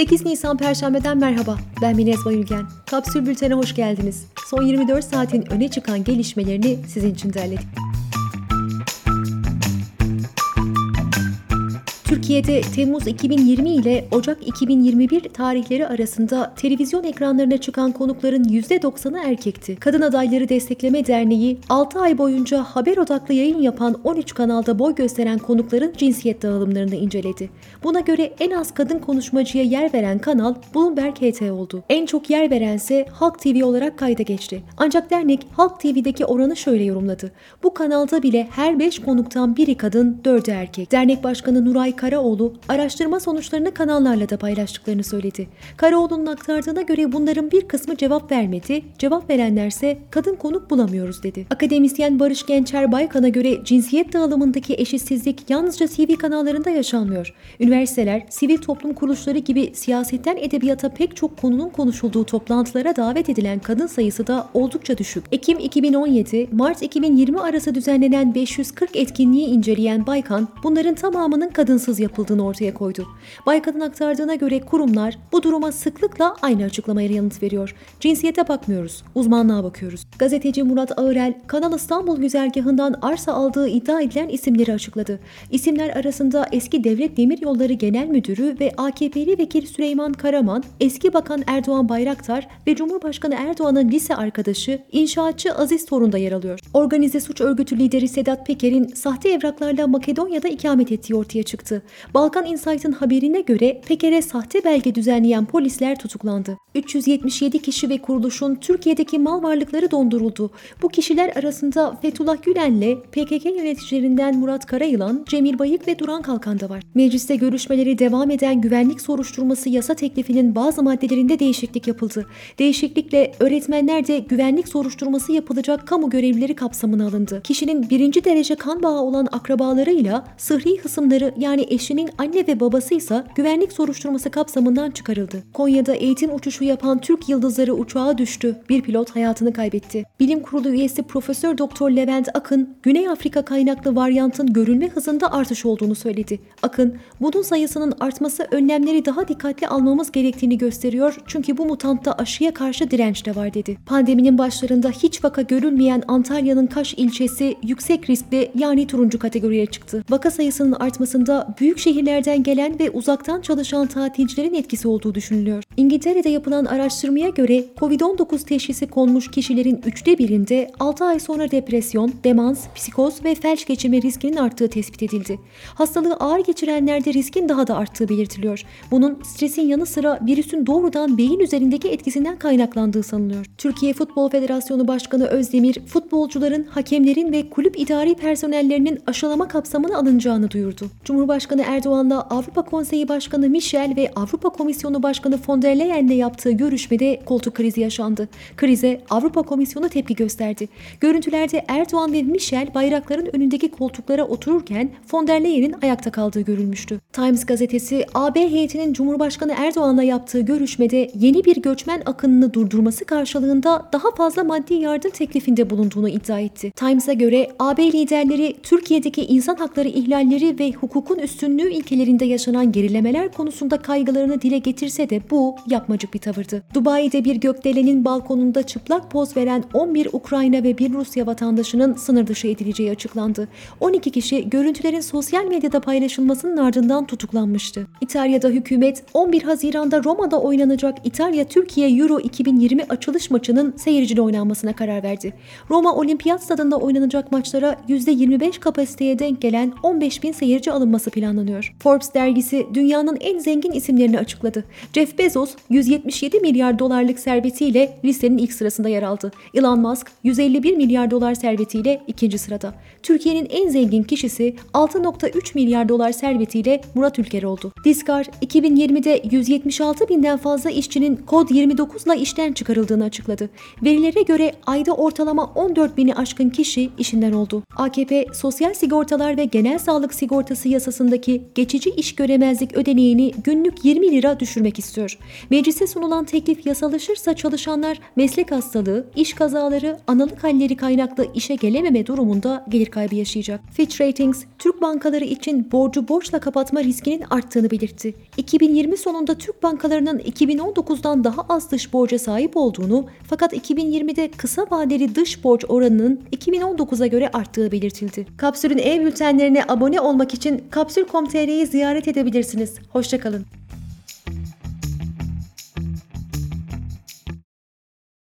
8 Nisan Perşembe'den merhaba. Ben Minez Bayülgen. Kapsül Bülten'e hoş geldiniz. Son 24 saatin öne çıkan gelişmelerini sizin için derledik. Türkiye'de Temmuz 2020 ile Ocak 2021 tarihleri arasında televizyon ekranlarına çıkan konukların %90'ı erkekti. Kadın Adayları Destekleme Derneği 6 ay boyunca haber odaklı yayın yapan 13 kanalda boy gösteren konukların cinsiyet dağılımlarını inceledi. Buna göre en az kadın konuşmacıya yer veren kanal Bloomberg HT oldu. En çok yer verense Halk TV olarak kayda geçti. Ancak dernek Halk TV'deki oranı şöyle yorumladı. Bu kanalda bile her 5 konuktan biri kadın, 4'ü erkek. Dernek Başkanı Nuray Karaoğlu araştırma sonuçlarını kanallarla da paylaştıklarını söyledi. Karaoğlu'nun aktardığına göre bunların bir kısmı cevap vermedi, cevap verenlerse kadın konuk bulamıyoruz dedi. Akademisyen Barış Gençer Baykan'a göre cinsiyet dağılımındaki eşitsizlik yalnızca TV kanallarında yaşanmıyor. Üniversiteler, sivil toplum kuruluşları gibi siyasetten edebiyata pek çok konunun konuşulduğu toplantılara davet edilen kadın sayısı da oldukça düşük. Ekim 2017, Mart 2020 arası düzenlenen 540 etkinliği inceleyen Baykan, bunların tamamının kadınsız yapıldığını ortaya koydu. Baykan'ın aktardığına göre kurumlar bu duruma sıklıkla aynı açıklamayla yanıt veriyor. Cinsiyete bakmıyoruz, uzmanlığa bakıyoruz. Gazeteci Murat Ağırel, Kanal İstanbul güzergahından arsa aldığı iddia edilen isimleri açıkladı. İsimler arasında eski Devlet Demiryolları Genel Müdürü ve AKP'li vekil Süleyman Karaman, eski Bakan Erdoğan Bayraktar ve Cumhurbaşkanı Erdoğan'ın lise arkadaşı inşaatçı Aziz Torun da yer alıyor. Organize suç örgütü lideri Sedat Peker'in sahte evraklarla Makedonya'da ikamet ettiği ortaya çıktı. Balkan Insight'ın haberine göre Peker'e sahte belge düzenleyen polisler tutuklandı. 377 kişi ve kuruluşun Türkiye'deki mal varlıkları donduruldu. Bu kişiler arasında Fethullah Gülen'le PKK yöneticilerinden Murat Karayılan, Cemil Bayık ve Duran Kalkan da var. Mecliste görüşmeleri devam eden güvenlik soruşturması yasa teklifinin bazı maddelerinde değişiklik yapıldı. Değişiklikle öğretmenler de güvenlik soruşturması yapılacak kamu görevlileri kapsamına alındı. Kişinin birinci derece kan bağı olan akrabalarıyla sıhhi hısımları yani eşinin anne ve babası ise güvenlik soruşturması kapsamından çıkarıldı. Konya'da eğitim uçuşu yapan Türk Yıldızları uçağa düştü. Bir pilot hayatını kaybetti. Bilim Kurulu üyesi Profesör Doktor Levent Akın, Güney Afrika kaynaklı varyantın görülme hızında artış olduğunu söyledi. Akın, bunun sayısının artması önlemleri daha dikkatli almamız gerektiğini gösteriyor çünkü bu mutantta aşıya karşı direnç de var dedi. Pandeminin başlarında hiç vaka görülmeyen Antalya'nın Kaş ilçesi yüksek riskli yani turuncu kategoriye çıktı. Vaka sayısının artmasında büyük şehirlerden gelen ve uzaktan çalışan tatilcilerin etkisi olduğu düşünülüyor. İngiltere'de yapılan araştırmaya göre COVID-19 teşhisi konmuş kişilerin üçte birinde 6 ay sonra depresyon, demans, psikoz ve felç geçirme riskinin arttığı tespit edildi. Hastalığı ağır geçirenlerde riskin daha da arttığı belirtiliyor. Bunun stresin yanı sıra virüsün doğrudan beyin üzerindeki etkisinden kaynaklandığı sanılıyor. Türkiye Futbol Federasyonu Başkanı Özdemir, futbolcuların, hakemlerin ve kulüp idari personellerinin aşılama kapsamına alınacağını duyurdu. Cumhurbaşkanı Erdoğan'la Avrupa Konseyi Başkanı Michel ve Avrupa Komisyonu Başkanı von der Leyen'le yaptığı görüşmede koltuk krizi yaşandı. Krize Avrupa Komisyonu tepki gösterdi. Görüntülerde Erdoğan ve Michel bayrakların önündeki koltuklara otururken von der Leyen'in ayakta kaldığı görülmüştü. Times gazetesi AB heyetinin Cumhurbaşkanı Erdoğan'la yaptığı görüşmede yeni bir göçmen akınını durdurması karşılığında daha fazla maddi yardım teklifinde bulunduğunu iddia etti. Times'a göre AB liderleri Türkiye'deki insan hakları ihlalleri ve hukukun üstünlüğü ilkelerinde yaşanan gerilemeler konusunda kaygılarını dile getirse de bu yapmacık bir tavırdı. Dubai'de bir gökdelenin balkonunda çıplak poz veren 11 Ukrayna ve bir Rusya vatandaşının sınır dışı edileceği açıklandı. 12 kişi görüntülerin sosyal medyada paylaşılmasının ardından tutuklanmıştı. İtalya'da hükümet 11 Haziran'da Roma'da oynanacak İtalya-Türkiye Euro 2020 açılış maçının seyircili oynanmasına karar verdi. Roma Olimpiyat Stadında oynanacak maçlara %25 kapasiteye denk gelen 15 bin seyirci alınması planlanıyor. Forbes dergisi dünyanın en zengin isimlerini açıkladı. Jeff Bezos 177 milyar dolarlık servetiyle listenin ilk sırasında yer aldı. Elon Musk 151 milyar dolar servetiyle ikinci sırada. Türkiye'nin en zengin kişisi 6.3 milyar dolar servetiyle Murat Ülker oldu. Diskar 2020'de 176 binden fazla işçinin kod 29 ile işten çıkarıldığını açıkladı. Verilere göre ayda ortalama 14 bini aşkın kişi işinden oldu. AKP Sosyal Sigortalar ve Genel Sağlık Sigortası yasasında başındaki geçici iş göremezlik ödeneğini günlük 20 lira düşürmek istiyor. Meclise sunulan teklif yasalaşırsa çalışanlar meslek hastalığı, iş kazaları, analık halleri kaynaklı işe gelememe durumunda gelir kaybı yaşayacak. Fitch Ratings, Türk bankaları için borcu borçla kapatma riskinin arttığını belirtti. 2020 sonunda Türk bankalarının 2019'dan daha az dış borca sahip olduğunu fakat 2020'de kısa vadeli dış borç oranının 2019'a göre arttığı belirtildi. Kapsül'ün e-bültenlerine abone olmak için kapsül.com.tr'yi ziyaret edebilirsiniz. Hoşçakalın.